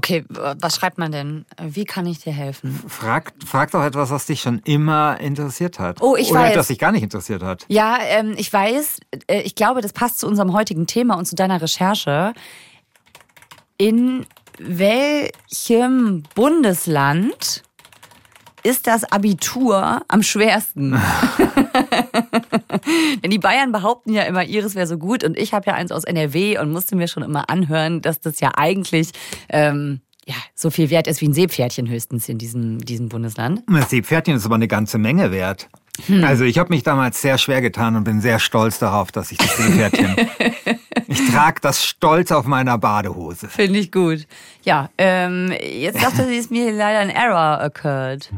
Okay, was schreibt man denn? Wie kann ich dir helfen? Frag, frag doch etwas, was dich schon immer interessiert hat. Oh, ich Oder weiß. etwas dich gar nicht interessiert hat. Ja, ähm, ich weiß, äh, ich glaube, das passt zu unserem heutigen Thema und zu deiner Recherche. In welchem Bundesland ist das Abitur am schwersten? Denn die Bayern behaupten ja immer, ihres wäre so gut und ich habe ja eins aus NRW und musste mir schon immer anhören, dass das ja eigentlich ähm, ja, so viel wert ist wie ein Seepferdchen höchstens in diesem, diesem Bundesland. Das Seepferdchen ist aber eine ganze Menge wert. Also ich habe mich damals sehr schwer getan und bin sehr stolz darauf, dass ich das Seepferdchen. ich trage das stolz auf meiner Badehose. Finde ich gut. Ja, ähm, jetzt dachte sie, ist mir leider ein Error occurred.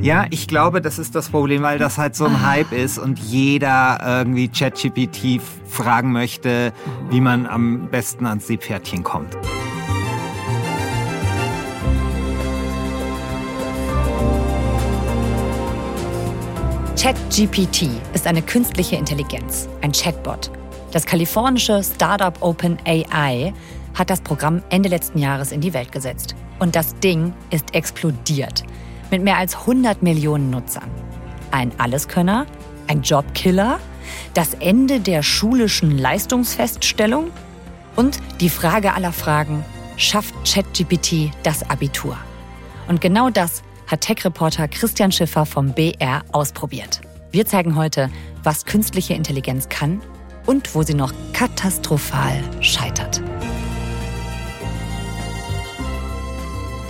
Ja, ich glaube, das ist das Problem, weil das halt so ein Hype ist und jeder irgendwie ChatGPT fragen möchte, wie man am besten ans Seepferdchen kommt. ChatGPT ist eine künstliche Intelligenz, ein Chatbot. Das kalifornische Startup OpenAI hat das Programm Ende letzten Jahres in die Welt gesetzt. Und das Ding ist explodiert. Mit mehr als 100 Millionen Nutzern. Ein Alleskönner? Ein Jobkiller? Das Ende der schulischen Leistungsfeststellung? Und die Frage aller Fragen, schafft ChatGPT das Abitur? Und genau das hat Tech-Reporter Christian Schiffer vom BR ausprobiert. Wir zeigen heute, was künstliche Intelligenz kann und wo sie noch katastrophal scheitert.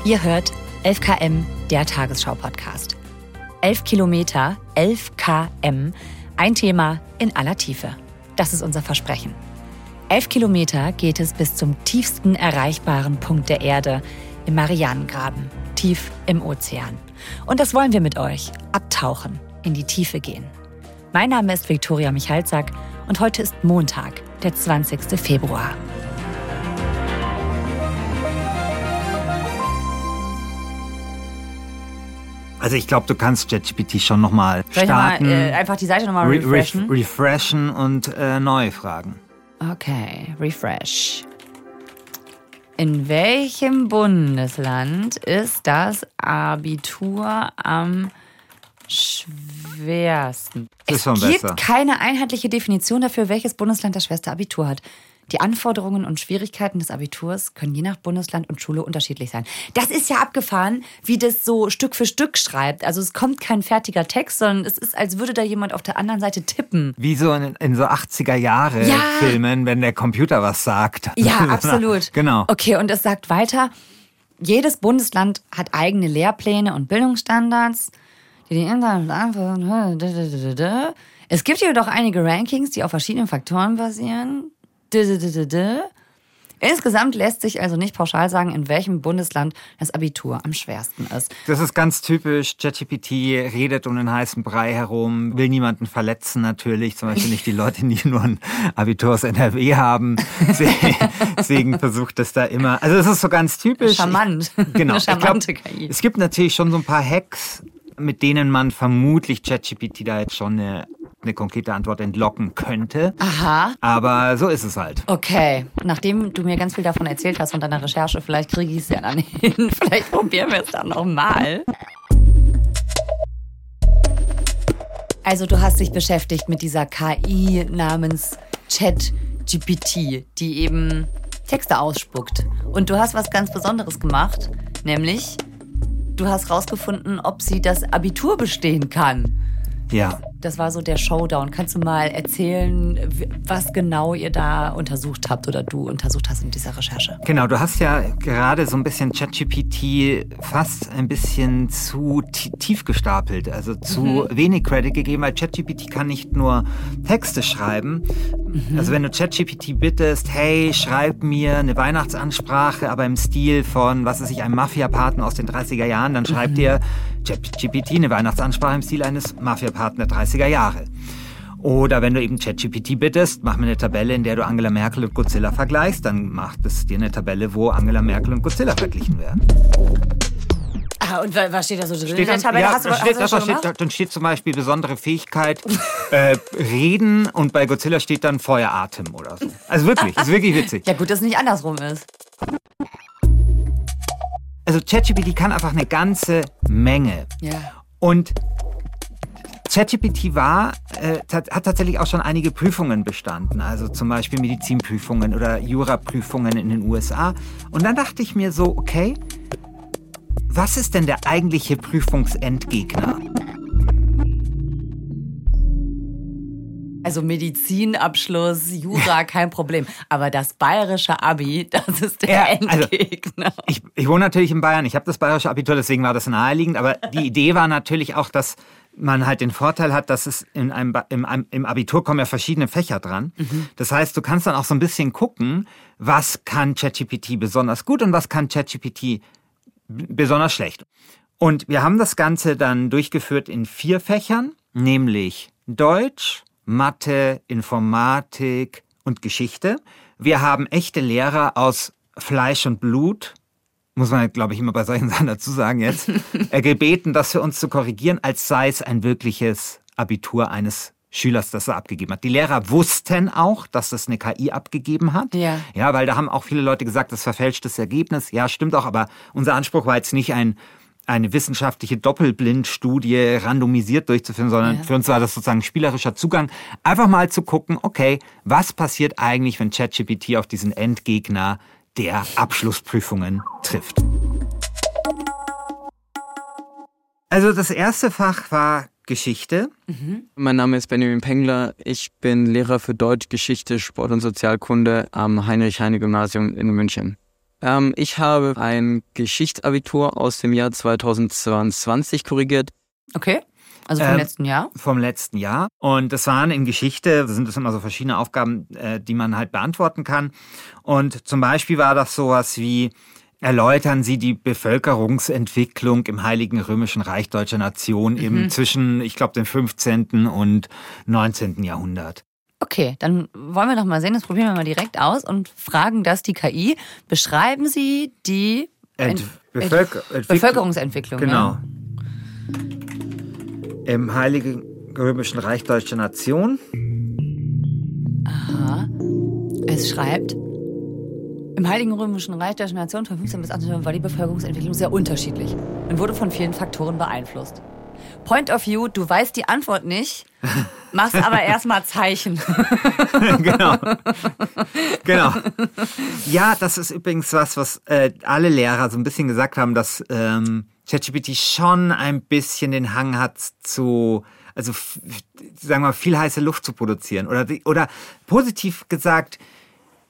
Ihr hört 11KM, der Tagesschau-Podcast. 11 Kilometer, 11 km, ein Thema in aller Tiefe. Das ist unser Versprechen. 11 Kilometer geht es bis zum tiefsten erreichbaren Punkt der Erde, im Marianengraben, tief im Ozean. Und das wollen wir mit euch abtauchen, in die Tiefe gehen. Mein Name ist Viktoria Michalzack und heute ist Montag, der 20. Februar. Also ich glaube, du kannst ChatGPT schon nochmal starten, mal, äh, einfach die Seite nochmal re refreshen? ref refreshen und äh, neu fragen. Okay, refresh. In welchem Bundesland ist das Abitur am schwersten? Das es gibt besser. keine einheitliche Definition dafür, welches Bundesland das schwerste Abitur hat. Die Anforderungen und Schwierigkeiten des Abiturs können je nach Bundesland und Schule unterschiedlich sein. Das ist ja abgefahren, wie das so Stück für Stück schreibt. Also es kommt kein fertiger Text, sondern es ist, als würde da jemand auf der anderen Seite tippen. Wie so in, in so 80er Jahre Ja. Filmen, wenn der Computer was sagt. Ja, absolut. Genau. Okay, und es sagt weiter, jedes Bundesland hat eigene Lehrpläne und Bildungsstandards, die die Internet Es gibt jedoch einige Rankings, die auf verschiedenen Faktoren basieren. Insgesamt lässt sich also nicht pauschal sagen, in welchem Bundesland das Abitur am schwersten ist. Das ist ganz typisch. ChatGPT redet um den heißen Brei herum, will niemanden verletzen natürlich. Zum Beispiel nicht die Leute, die nur ein Abitur aus NRW haben. Deswegen versucht es da immer. Also es ist so ganz typisch. Charmant. Ich, genau. Eine charmante ich glaub, KI. Es gibt natürlich schon so ein paar Hacks, mit denen man vermutlich ChatGPT da jetzt schon eine, eine konkrete Antwort entlocken könnte. Aha. Aber so ist es halt. Okay, nachdem du mir ganz viel davon erzählt hast von deiner Recherche, vielleicht kriege ich es ja dann hin. Vielleicht probieren wir es dann nochmal. Also du hast dich beschäftigt mit dieser KI namens ChatGPT, die eben Texte ausspuckt. Und du hast was ganz Besonderes gemacht, nämlich du hast rausgefunden, ob sie das Abitur bestehen kann. Ja. Das war so der Showdown. Kannst du mal erzählen, was genau ihr da untersucht habt oder du untersucht hast in dieser Recherche? Genau, du hast ja gerade so ein bisschen ChatGPT fast ein bisschen zu ti- tief gestapelt, also zu wenig Credit gegeben, weil ChatGPT kann nicht nur Texte schreiben. Also wenn du ChatGPT bittest, hey, schreib mir eine Weihnachtsansprache, aber im Stil von, was weiß ich, einem Mafia-Paten aus den 30er Jahren, dann schreibt dir ChatGPT eine Weihnachtsansprache im Stil eines Mafia-Paten der 30er Jahre. Oder wenn du eben ChatGPT bittest, mach mir eine Tabelle, in der du Angela Merkel und Godzilla vergleichst, dann macht es dir eine Tabelle, wo Angela Merkel und Godzilla verglichen werden. Ah, und wa- was steht da so drin in Steht der dann, Tabelle? ja, hast du, da hast steht, du da das steht, gemacht? dann steht zum Beispiel besondere Fähigkeit, äh, reden und bei Godzilla steht dann Feueratem oder so. Also wirklich, ist wirklich witzig. Ja gut, dass es nicht andersrum ist. also ChatGPT kann einfach eine ganze Menge. Ja. Und ChatGPT war, äh, hat tatsächlich auch schon einige Prüfungen bestanden, also zum Beispiel Medizinprüfungen oder Juraprüfungen in den USA. Und dann dachte ich mir so, okay, was ist denn der eigentliche Prüfungsendgegner? Also Medizinabschluss, Jura, kein Problem. Aber das bayerische Abi, das ist der ja, also Endgegner. Also ich, ich wohne natürlich in Bayern, ich habe das bayerische Abitur, deswegen war das naheliegend. Aber die Idee war natürlich auch, dass man halt den Vorteil hat, dass es in einem, im, im Abitur kommen ja verschiedene Fächer dran. Mhm. Das heißt, du kannst dann auch so ein bisschen gucken, was kann ChatGPT besonders gut und was kann ChatGPT besonders schlecht. Und wir haben das Ganze dann durchgeführt in vier Fächern, nämlich Deutsch, Mathe, Informatik und Geschichte. Wir haben echte Lehrer aus Fleisch und Blut muss man, glaube ich, immer bei solchen Sachen dazu sagen jetzt, gebeten, das für uns zu korrigieren, als sei es ein wirkliches Abitur eines Schülers, das er abgegeben hat. Die Lehrer wussten auch, dass das eine KI abgegeben hat. Ja. Ja, weil da haben auch viele Leute gesagt, das verfälschtes Ergebnis. Ja, stimmt auch, aber unser Anspruch war jetzt nicht ein eine wissenschaftliche Doppelblindstudie randomisiert durchzuführen, sondern ja. für uns war das sozusagen spielerischer Zugang, einfach mal zu gucken, okay, was passiert eigentlich, wenn ChatGPT auf diesen Endgegner der Abschlussprüfungen trifft. Also das erste Fach war Geschichte. Mhm. Mein Name ist Benjamin Pengler. Ich bin Lehrer für Deutsch, Geschichte, Sport und Sozialkunde am Heinrich-Heine-Gymnasium in München. Ähm, ich habe ein Geschichtsabitur aus dem Jahr 2022 korrigiert. Okay. Also vom ähm, letzten Jahr? Vom letzten Jahr. Und das waren in Geschichte, sind das immer so verschiedene Aufgaben, äh, die man halt beantworten kann. Und zum Beispiel war das sowas wie, erläutern Sie die Bevölkerungsentwicklung im Heiligen Römischen Reich Deutscher Nation mhm. im zwischen, ich glaube, dem 15. und 19. Jahrhundert. Okay, dann wollen wir doch mal sehen, das probieren wir mal direkt aus und fragen das die KI. Beschreiben Sie die Ent Bevölker Bevölkerungsentwicklung. Genau. Ja im Heiligen Römischen Reich Deutscher Nation. Aha. Es schreibt, im Heiligen Römischen Reich Deutscher Nation von 15 bis 18 war die Bevölkerungsentwicklung sehr unterschiedlich und wurde von vielen Faktoren beeinflusst. Point of View, du weißt die Antwort nicht, machst aber erstmal Zeichen. genau. Genau. Ja, das ist übrigens was, was äh, alle Lehrer so ein bisschen gesagt haben, dass ähm, ChatGPT schon ein bisschen den Hang hat zu, also sagen wir mal, viel heiße Luft zu produzieren. Oder, oder positiv gesagt,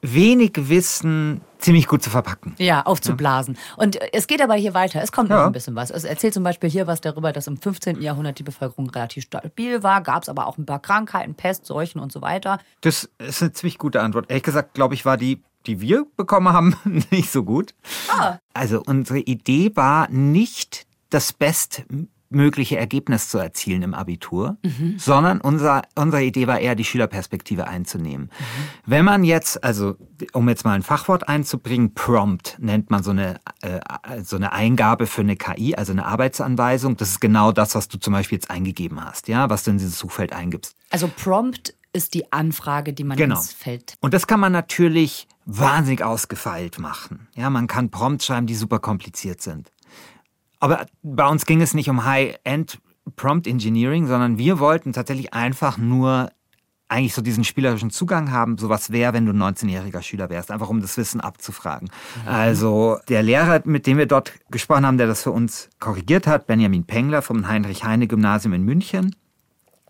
wenig Wissen ziemlich gut zu verpacken. Ja, aufzublasen. Ja. Und es geht aber hier weiter. Es kommt ja. noch ein bisschen was. Es erzählt zum Beispiel hier was darüber, dass im 15. Jahrhundert die Bevölkerung relativ stabil war. Gab es aber auch ein paar Krankheiten, Pest, Seuchen und so weiter. Das ist eine ziemlich gute Antwort. Ehrlich gesagt, glaube ich, war die die wir bekommen haben, nicht so gut. Ah. Also unsere Idee war nicht das bestmögliche Ergebnis zu erzielen im Abitur, mhm. sondern unser, unsere Idee war eher, die Schülerperspektive einzunehmen. Mhm. Wenn man jetzt, also um jetzt mal ein Fachwort einzubringen, Prompt nennt man so eine, äh, so eine Eingabe für eine KI, also eine Arbeitsanweisung. Das ist genau das, was du zum Beispiel jetzt eingegeben hast, ja, was du in dieses Suchfeld eingibst. Also Prompt ist die Anfrage, die man genau. ins Feld. Und das kann man natürlich wahnsinnig ausgefeilt machen. Ja, man kann Prompts schreiben, die super kompliziert sind. Aber bei uns ging es nicht um High-End Prompt Engineering, sondern wir wollten tatsächlich einfach nur eigentlich so diesen spielerischen Zugang haben, so was wäre, wenn du ein 19-jähriger Schüler wärst, einfach um das Wissen abzufragen. Mhm. Also der Lehrer, mit dem wir dort gesprochen haben, der das für uns korrigiert hat, Benjamin Pengler vom Heinrich-Heine-Gymnasium in München,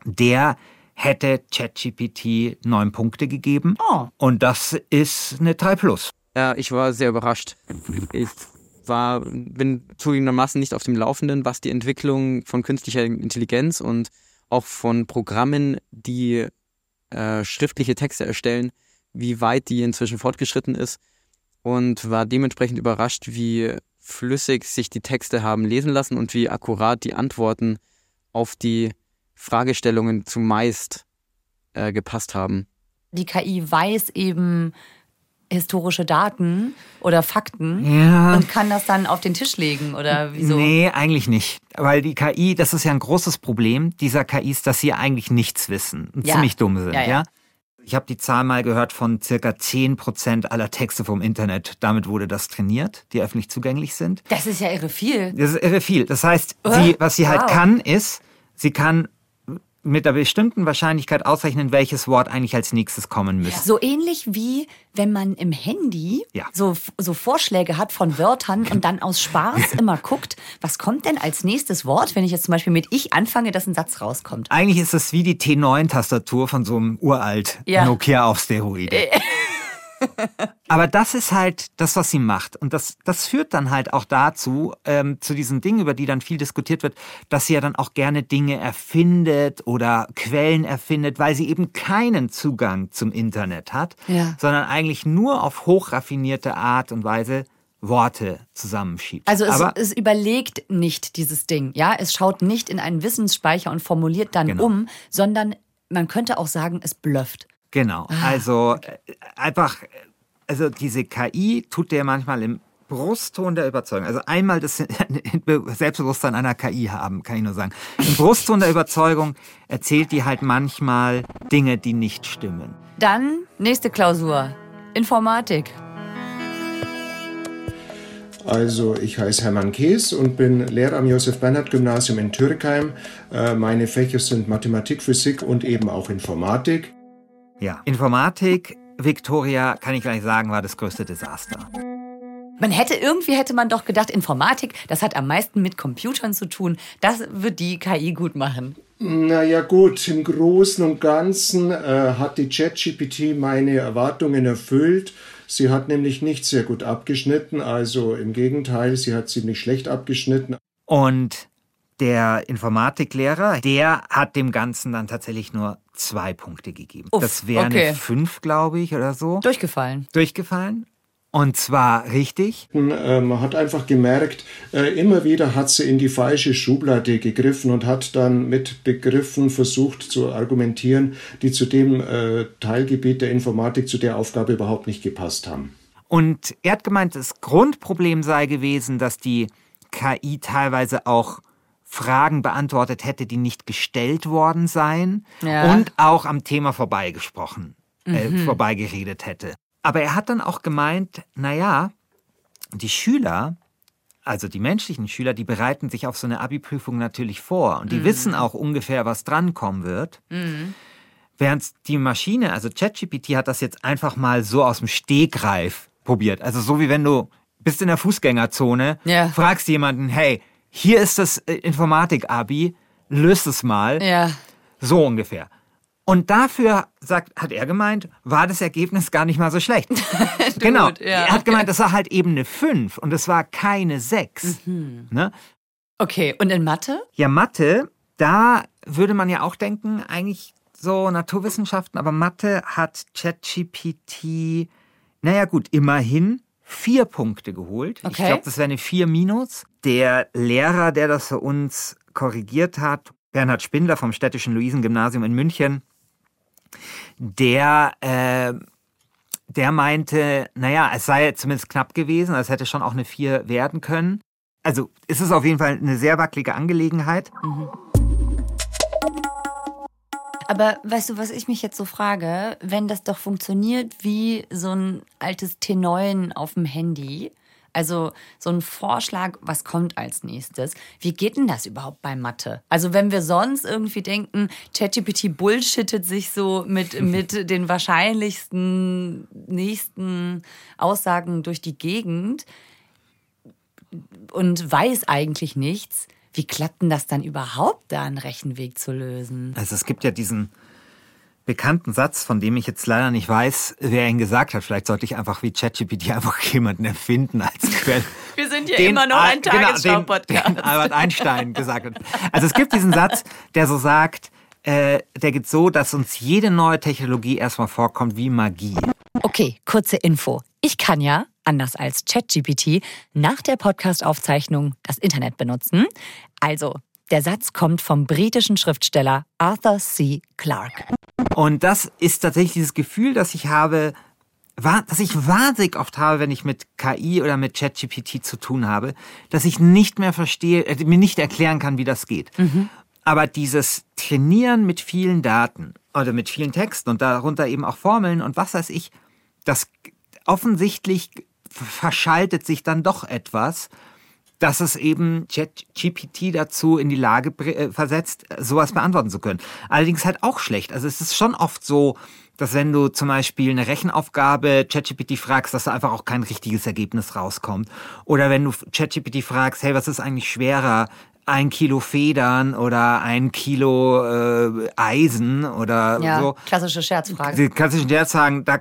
der hätte ChatGPT neun Punkte gegeben. Oh. Und das ist eine 3 Plus. Ja, ich war sehr überrascht. Ich war, bin zugegebenermaßen nicht auf dem Laufenden, was die Entwicklung von künstlicher Intelligenz und auch von Programmen, die äh, schriftliche Texte erstellen, wie weit die inzwischen fortgeschritten ist und war dementsprechend überrascht, wie flüssig sich die Texte haben lesen lassen und wie akkurat die Antworten auf die Fragestellungen zumeist äh, gepasst haben. Die KI weiß eben historische Daten oder Fakten ja. und kann das dann auf den Tisch legen oder wieso? Nee, eigentlich nicht. Weil die KI, das ist ja ein großes Problem dieser KIs, dass sie eigentlich nichts wissen und ja. ziemlich dumm sind, ja. ja? Ich habe die Zahl mal gehört von circa 10 Prozent aller Texte vom Internet. Damit wurde das trainiert, die öffentlich zugänglich sind. Das ist ja irre viel. Das ist irre viel. Das heißt, sie, was sie halt Wow. kann, ist, sie kann mit einer bestimmten Wahrscheinlichkeit ausrechnen, welches Wort eigentlich als nächstes kommen müsste. So ähnlich wie wenn man im Handy Ja. so, so Vorschläge hat von Wörtern und dann aus Spaß immer guckt, was kommt denn als nächstes Wort, wenn ich jetzt zum Beispiel mit ich anfange, dass ein Satz rauskommt. Eigentlich ist es wie die T9-Tastatur von so einem uralt Ja. Nokia auf Steroide. Aber das ist halt das, was sie macht. Und das, das führt dann halt auch dazu, ähm, zu diesen Dingen, über die dann viel diskutiert wird, dass sie ja dann auch gerne Dinge erfindet oder Quellen erfindet, weil sie eben keinen Zugang zum Internet hat, Ja. sondern eigentlich nur auf hochraffinierte Art und Weise Worte zusammenschiebt. Also es, Aber es überlegt nicht dieses Ding, ja, es schaut nicht in einen Wissensspeicher und formuliert dann Genau. um, sondern man könnte auch sagen, es blufft. Genau, also äh, einfach, äh, also diese KI tut dir manchmal im Brustton der Überzeugung, also einmal das Selbstbewusstsein einer KI haben, kann ich nur sagen. Im Brustton der Überzeugung erzählt die halt manchmal Dinge, die nicht stimmen. Dann nächste Klausur. Informatik. Also ich heiße Hermann Kees und bin Lehrer am Josef-Bernhard-Gymnasium in Türkheim. Äh, Meine Fächer sind Mathematik, Physik und eben auch Informatik. Ja, Informatik, Victoria, kann ich gleich sagen, war das größte Desaster. Man hätte irgendwie hätte man doch gedacht, Informatik, das hat am meisten mit Computern zu tun. Das wird die KI gut machen. Naja gut, im Großen und Ganzen äh, hat die ChatGPT meine Erwartungen erfüllt. Sie hat nämlich nicht sehr gut abgeschnitten, also im Gegenteil, sie hat ziemlich schlecht abgeschnitten. Und der Informatiklehrer, der hat dem Ganzen dann tatsächlich nur zwei Punkte gegeben. Uff, das wären okay. fünf, glaube ich, oder so. Durchgefallen. Durchgefallen. Und zwar richtig. Äh, Man hat einfach gemerkt, äh, immer wieder hat sie in die falsche Schublade gegriffen und hat dann mit Begriffen versucht zu argumentieren, die zu dem äh, Teilgebiet der Informatik, zu der Aufgabe überhaupt nicht gepasst haben. Und er hat gemeint, das Grundproblem sei gewesen, dass die KI teilweise auch Fragen beantwortet hätte, die nicht gestellt worden seien Ja. und auch am Thema vorbeigesprochen, äh, vorbeigeredet hätte. Aber er hat dann auch gemeint, naja, die Schüler, also die menschlichen Schüler, die bereiten sich auf so eine Abi-Prüfung natürlich vor und die wissen auch ungefähr, was drankommen wird. Während die Maschine, also ChatGPT, hat das jetzt einfach mal so aus dem Stegreif probiert. Also so wie wenn du bist in der Fußgängerzone, Ja. fragst jemanden, hey, hier ist das äh, Informatik-Abi, löst es mal. Ja. So ungefähr. Und dafür, sagt, hat er gemeint, war das Ergebnis gar nicht mal so schlecht. genau. ja. Er hat gemeint, das war halt eben eine 5 und es war keine 6. Mhm. Ne? Okay, und in Mathe? Ja, Mathe, da würde man ja auch denken, eigentlich so Naturwissenschaften, aber Mathe hat ChatGPT, naja gut, immerhin vier Punkte geholt. Ich Okay. glaube, das wäre eine 4 minus. Der Lehrer, der das für uns korrigiert hat, Bernhard Spindler vom Städtischen Luisengymnasium in München, der, äh, der meinte, naja, es sei zumindest knapp gewesen, es hätte schon auch eine 4 werden können. Also es ist auf jeden Fall eine sehr wackelige Angelegenheit. Aber weißt du, was ich mich jetzt so frage, wenn das doch funktioniert wie so ein altes T9 auf dem Handy, also so ein Vorschlag, was kommt als nächstes, wie geht denn das überhaupt bei Mathe? Also wenn wir sonst irgendwie denken, ChatGPT bullshittet sich so mit, mit den wahrscheinlichsten nächsten Aussagen durch die Gegend und weiß eigentlich nichts, wie klappt denn das dann überhaupt, da einen Rechenweg zu lösen? Also es gibt ja diesen bekannten Satz, von dem ich jetzt leider nicht weiß, wer ihn gesagt hat. Vielleicht sollte ich einfach wie ChatGPT einfach jemanden erfinden als Quelle. Wir sind ja Den immer noch ein genau, den- Tagesschau-Podcast. den Albert Einstein gesagt hat. Also es gibt diesen Satz, der so sagt, äh, der geht so, dass uns jede neue Technologie erstmal vorkommt wie Magie. Okay, kurze Info. Ich kann ja, anders als ChatGPT, nach der Podcast-Aufzeichnung das Internet benutzen. Also, der Satz kommt vom britischen Schriftsteller Arthur C. Clarke. Und das ist tatsächlich dieses Gefühl, das ich habe, dass ich wahnsinnig oft habe, wenn ich mit KI oder mit ChatGPT zu tun habe, dass ich nicht mehr verstehe, äh, mir nicht erklären kann, wie das geht. Aber dieses Trainieren mit vielen Daten oder mit vielen Texten und darunter eben auch Formeln und was weiß ich, das offensichtlich verschaltet sich dann doch etwas, dass es eben ChatGPT dazu in die Lage äh, versetzt, sowas beantworten zu können. Allerdings halt auch schlecht. Also es ist schon oft so, dass wenn du zum Beispiel eine Rechenaufgabe ChatGPT fragst, dass da einfach auch kein richtiges Ergebnis rauskommt. Oder wenn du ChatGPT fragst, hey, was ist eigentlich schwerer, ein Kilo Federn oder ein Kilo äh, Eisen oder ja, so. Klassische Scherzfragen. Die klassischen Scherzfragen, da,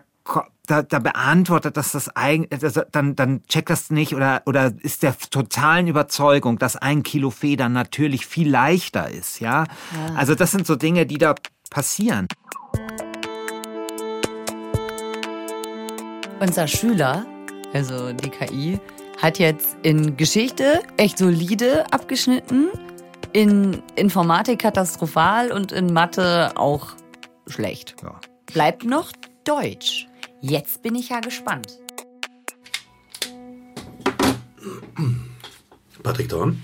da, da beantwortet das das eigentlich, also dann, dann checkt das nicht oder, oder ist der totalen Überzeugung, dass ein Kilo Federn natürlich viel leichter ist, ja. ja. Also das sind so Dinge, die da passieren. Unser Schüler, also die KI, hat jetzt in Geschichte echt solide abgeschnitten, in Informatik katastrophal und in Mathe auch schlecht. Ja. Bleibt noch Deutsch. Jetzt bin ich ja gespannt. Patrick Dorn.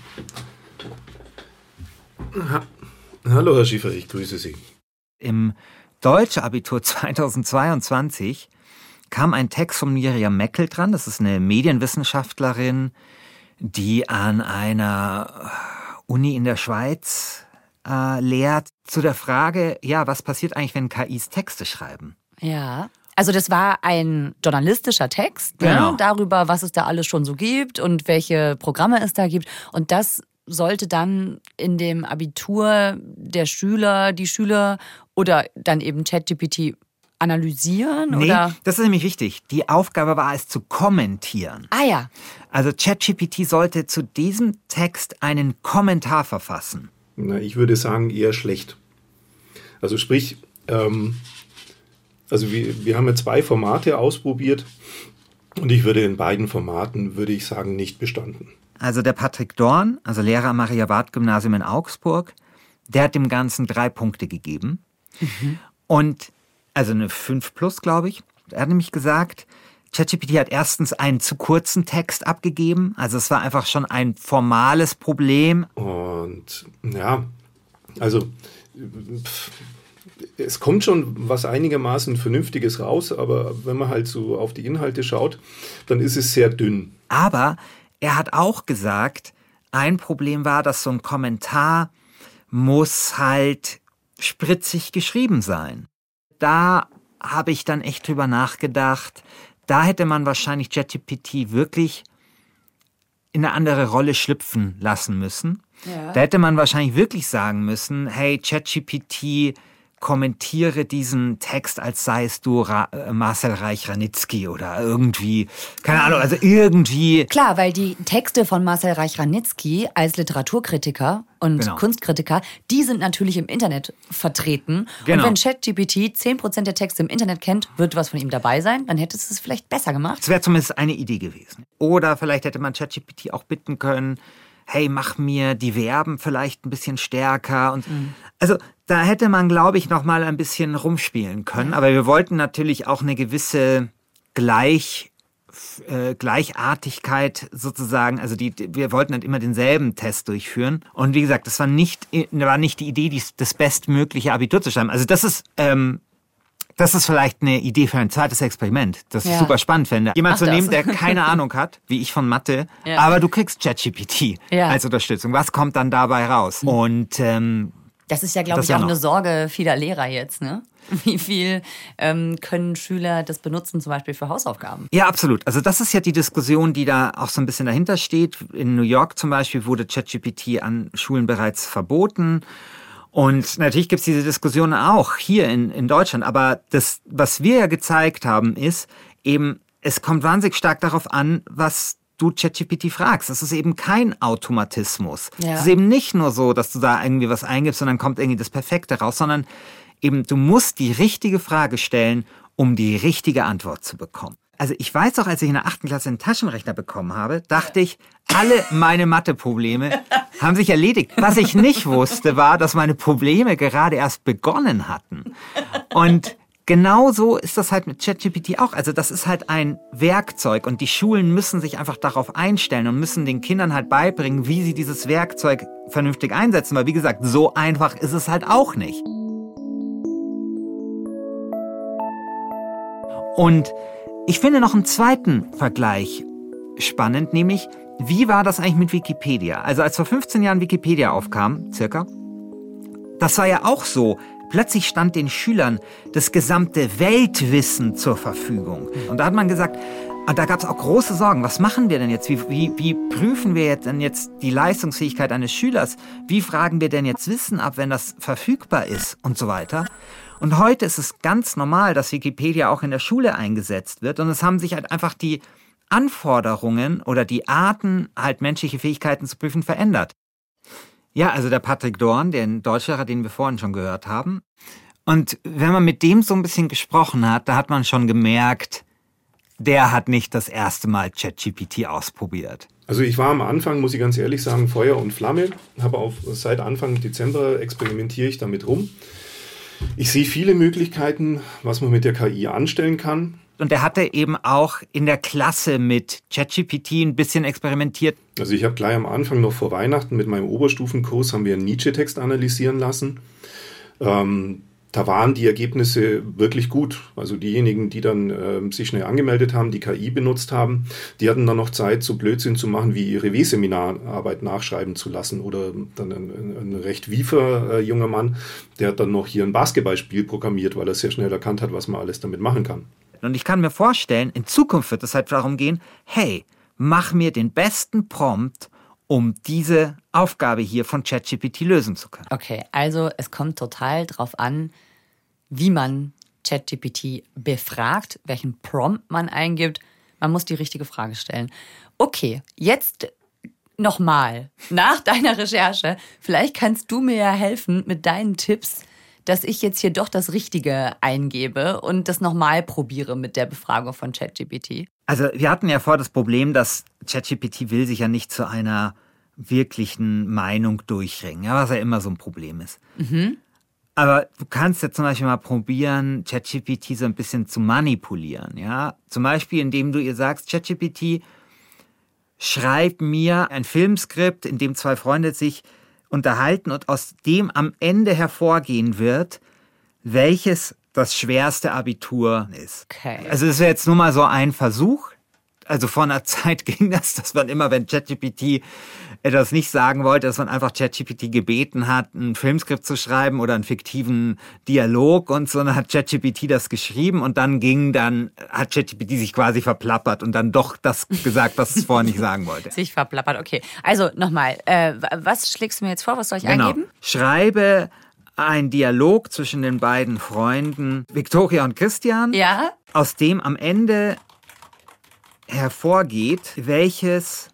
Hallo, Herr Schiefer, ich grüße Sie. Im Deutsch-Abitur 2022 kam ein Text von Miriam Meckel dran. Das ist eine Medienwissenschaftlerin, die an einer Uni in der Schweiz äh, lehrt, zu der Frage, ja, was passiert eigentlich, wenn KIs Texte schreiben? Ja. Also das war ein journalistischer Text ne, genau. ne, darüber, was es da alles schon so gibt und welche Programme es da gibt. Und das sollte dann in dem Abitur der Schüler, die Schüler oder dann eben ChatGPT analysieren? Nee, oder? das ist nämlich wichtig. Die Aufgabe war es zu kommentieren. Ah ja. Also ChatGPT sollte zu diesem Text einen Kommentar verfassen. Na, ich würde sagen eher schlecht. Also sprich, ähm, also wir, wir haben ja zwei Formate ausprobiert und ich würde in beiden Formaten, würde ich sagen, nicht bestanden. Also der Patrick Dorn, also Lehrer am Maria-Barth-Gymnasium in Augsburg, der hat dem Ganzen drei Punkte gegeben. Mhm. Und also eine 5 plus, glaube ich. Er hat nämlich gesagt, ChatGPT hat erstens einen zu kurzen Text abgegeben. Also es war einfach schon ein formales Problem. Und ja, also es kommt schon was einigermaßen Vernünftiges raus, aber wenn man halt so auf die Inhalte schaut, dann ist es sehr dünn. Aber er hat auch gesagt, ein Problem war, dass so ein Kommentar muss halt spritzig geschrieben sein da habe ich dann echt drüber nachgedacht. Da hätte man wahrscheinlich ChatGPT wirklich in eine andere Rolle schlüpfen lassen müssen. Ja. Da hätte man wahrscheinlich wirklich sagen müssen, hey, ChatGPT, kommentiere diesen Text, als seist du Ra äh, Marcel Reich-Ranitzky oder irgendwie, keine Ahnung, also irgendwie. Klar, weil die Texte von Marcel Reich-Ranitzky als Literaturkritiker und genau. Kunstkritiker, die sind natürlich im Internet vertreten. Genau. Und wenn ChatGPT 10% der Texte im Internet kennt, wird was von ihm dabei sein, dann hätte es es vielleicht besser gemacht. Das wäre zumindest eine Idee gewesen. Oder vielleicht hätte man ChatGPT auch bitten können, hey, mach mir die Verben vielleicht ein bisschen stärker. Und mhm. also da hätte man, glaube ich, noch mal ein bisschen rumspielen können. Aber wir wollten natürlich auch eine gewisse Gleich äh, Gleichartigkeit sozusagen, also die, wir wollten halt immer denselben Test durchführen. Und wie gesagt, das war nicht, war nicht die Idee, das bestmögliche Abitur zu schreiben. Also das ist ähm, das ist vielleicht eine Idee für ein zweites Experiment, das ich super spannend finde. Jemand Ach, zu nehmen, der keine Ahnung hat, wie ich von Mathe, ja. aber du kriegst ChatGPT ja. als Unterstützung. Was kommt dann dabei raus? Mhm. Und ähm, das ist ja, glaube ich, auch eine Sorge vieler Lehrer jetzt, ne? Wie viel ähm, können Schüler das benutzen, zum Beispiel für Hausaufgaben? Ja, absolut. Also das ist ja die Diskussion, die da auch so ein bisschen dahinter steht. In New York zum Beispiel wurde ChatGPT an Schulen bereits verboten. Und natürlich gibt es diese Diskussion auch hier in, in Deutschland. Aber das, was wir ja gezeigt haben, ist eben, es kommt wahnsinnig stark darauf an, was du ChatGPT fragst. Das ist eben kein Automatismus. Ja. Es ist eben nicht nur so, dass du da irgendwie was eingibst und dann kommt irgendwie das Perfekte raus, sondern eben du musst die richtige Frage stellen, um die richtige Antwort zu bekommen also ich weiß auch, als ich in der achten Klasse einen Taschenrechner bekommen habe, dachte ich, alle meine Matheprobleme haben sich erledigt. Was ich nicht wusste, war, dass meine Probleme gerade erst begonnen hatten. Und genauso ist das halt mit ChatGPT auch. Also das ist halt ein Werkzeug und die Schulen müssen sich einfach darauf einstellen und müssen den Kindern halt beibringen, wie sie dieses Werkzeug vernünftig einsetzen. Weil wie gesagt, so einfach ist es halt auch nicht. Und ich finde noch einen zweiten Vergleich spannend, nämlich wie war das eigentlich mit Wikipedia? Also als vor 15 Jahren Wikipedia aufkam, circa, das war ja auch so. Plötzlich stand den Schülern das gesamte Weltwissen zur Verfügung. Und da hat man gesagt, ah, da gab es auch große Sorgen. Was machen wir denn jetzt? Wie, wie, wie prüfen wir jetzt denn jetzt die Leistungsfähigkeit eines Schülers? Wie fragen wir denn jetzt Wissen ab, wenn das verfügbar ist und so weiter? Und heute ist es ganz normal, dass Wikipedia auch in der Schule eingesetzt wird. Und es haben sich halt einfach die Anforderungen oder die Arten, halt menschliche Fähigkeiten zu prüfen, verändert. Ja, also der Patrick Dorn, den Deutschlehrer, den wir vorhin schon gehört haben. Und wenn man mit dem so ein bisschen gesprochen hat, da hat man schon gemerkt, der hat nicht das erste Mal ChatGPT ausprobiert. Also ich war am Anfang, muss ich ganz ehrlich sagen, Feuer und Flamme. Habe auf seit Anfang Dezember experimentiere ich damit rum. Ich sehe viele Möglichkeiten, was man mit der KI anstellen kann. Und er hatte eben auch in der Klasse mit ChatGPT ein bisschen experimentiert. Also ich habe gleich am Anfang noch vor Weihnachten mit meinem Oberstufenkurs haben wir einen Nietzsche-Text analysieren lassen. Ähm, da waren die Ergebnisse wirklich gut. Also diejenigen, die dann äh, sich schnell angemeldet haben, die KI benutzt haben, die hatten dann noch Zeit, so Blödsinn zu machen, wie ihre W-Seminararbeit nachschreiben zu lassen. Oder dann ein, ein recht wiefer äh, junger Mann, der hat dann noch hier ein Basketballspiel programmiert, weil er sehr schnell erkannt hat, was man alles damit machen kann. Und ich kann mir vorstellen, in Zukunft wird es halt darum gehen, hey, mach mir den besten Prompt, um diese Aufgabe hier von ChatGPT lösen zu können. Okay, also es kommt total drauf an, wie man ChatGPT befragt, welchen Prompt man eingibt. Man muss die richtige Frage stellen. Okay, jetzt nochmal nach deiner Recherche. Vielleicht kannst du mir ja helfen mit deinen Tipps, dass ich jetzt hier doch das Richtige eingebe und das nochmal probiere mit der Befragung von ChatGPT. Also wir hatten ja vor das Problem, dass ChatGPT will sich ja nicht zu einer wirklichen Meinung durchringen, ja, was ja immer so ein Problem ist. Mhm. Aber du kannst ja zum Beispiel mal probieren, ChatGPT so ein bisschen zu manipulieren, ja. Zum Beispiel, indem du ihr sagst, ChatGPT, schreib mir ein Filmskript, in dem zwei Freunde sich unterhalten und aus dem am Ende hervorgehen wird, welches das schwerste Abitur ist. Okay. Also das wäre jetzt nur mal so ein Versuch. Also vor einer Zeit ging das, dass man immer, wenn ChatGPT etwas nicht sagen wollte, dass man einfach ChatGPT gebeten hat, ein Filmskript zu schreiben oder einen fiktiven Dialog und so, dann hat ChatGPT das geschrieben und dann ging dann, hat ChatGPT sich quasi verplappert und dann doch das gesagt, was es vorher nicht sagen wollte. Sich verplappert, okay. Also nochmal, äh, was schlägst du mir jetzt vor, was soll ich genau. eingeben? Schreibe ein Dialog zwischen den beiden Freunden Victoria und Christian. Ja. Aus dem am Ende hervorgeht, welches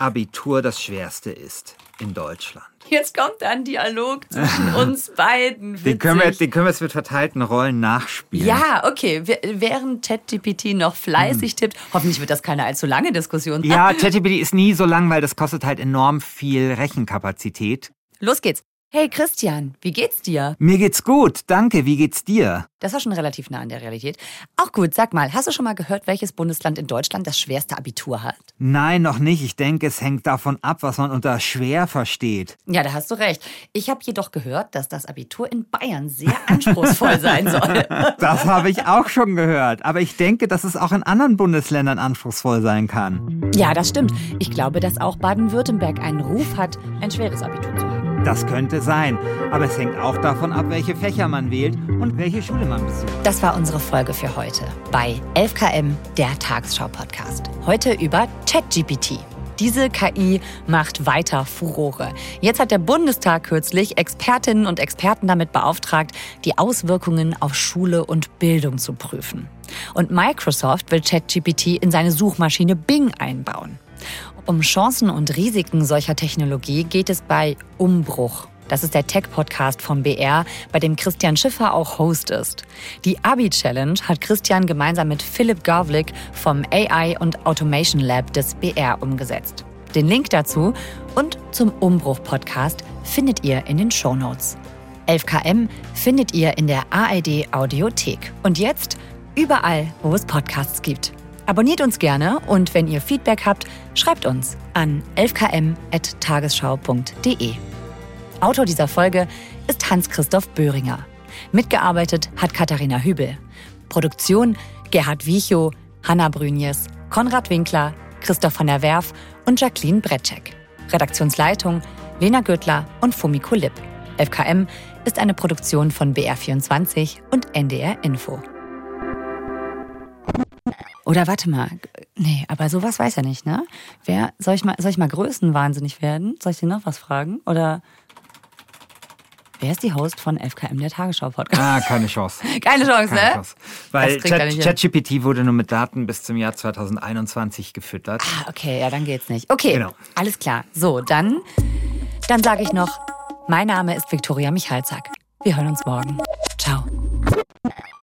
Abitur das schwerste ist in Deutschland. Jetzt kommt ein Dialog zwischen uns beiden. Den können, wir, den können wir jetzt mit verteilten Rollen nachspielen. Ja, okay. Während ChatGPT noch fleißig hm. tippt, hoffentlich wird das keine allzu lange Diskussion. Ja, ChatGPT ist nie so lang, weil das kostet halt enorm viel Rechenkapazität. Los geht's. Hey Christian, wie geht's dir? Mir geht's gut, danke. Wie geht's dir? Das war schon relativ nah an der Realität. Auch gut, sag mal, hast du schon mal gehört, welches Bundesland in Deutschland das schwerste Abitur hat? Nein, noch nicht. Ich denke, es hängt davon ab, was man unter schwer versteht. Ja, da hast du recht. Ich habe jedoch gehört, dass das Abitur in Bayern sehr anspruchsvoll sein soll. Das habe ich auch schon gehört. Aber ich denke, dass es auch in anderen Bundesländern anspruchsvoll sein kann. Ja, das stimmt. Ich glaube, dass auch Baden-Württemberg einen Ruf hat, ein schweres Abitur zu haben. Das könnte sein, aber es hängt auch davon ab, welche Fächer man wählt und welche Schule man besucht. Das war unsere Folge für heute bei 11KM, der Tagesschau-Podcast. Heute über ChatGPT. Diese KI macht weiter Furore. Jetzt hat der Bundestag kürzlich Expertinnen und Experten damit beauftragt, die Auswirkungen auf Schule und Bildung zu prüfen. Und Microsoft will ChatGPT in seine Suchmaschine Bing einbauen. Um Chancen und Risiken solcher Technologie geht es bei Umbruch. Das ist der Tech-Podcast vom BR, bei dem Christian Schiffer auch Host ist. Die Abi-Challenge hat Christian gemeinsam mit Philipp Gavlik vom AI und Automation Lab des BR umgesetzt. Den Link dazu und zum Umbruch-Podcast findet ihr in den Show Notes. 11KM findet ihr in der ARD Audiothek. Und jetzt überall, wo es Podcasts gibt. Abonniert uns gerne und wenn ihr Feedback habt, schreibt uns an 11km.tagesschau.de. Autor dieser Folge ist Hans-Christoph Böhringer. Mitgearbeitet hat Katharina Hübel. Produktion Gerhard Wiechow, Hanna Brünjes, Konrad Winkler, Christoph von der Werf und Jacqueline Bretschek. Redaktionsleitung Lena Gürtler und Fumiko Lipp. FKM ist eine Produktion von BR24 und NDR Info. Oder warte mal, nee, aber sowas weiß er nicht, ne? Wer, soll ich mal, soll ich mal größenwahnsinnig werden? Soll ich dir noch was fragen? Oder wer ist die Host von FKM, der Tagesschau-Podcast? Ah, keine Chance. Keine Chance, Keine ne? Chance. Weil Chat-. ChatGPT wurde nur mit Daten bis zum Jahr 2021 gefüttert. Ah, okay, ja, dann geht's nicht. Okay, Genau. alles klar. So, dann, dann sage ich noch, mein Name ist Viktoria Michalzack. Wir hören uns morgen.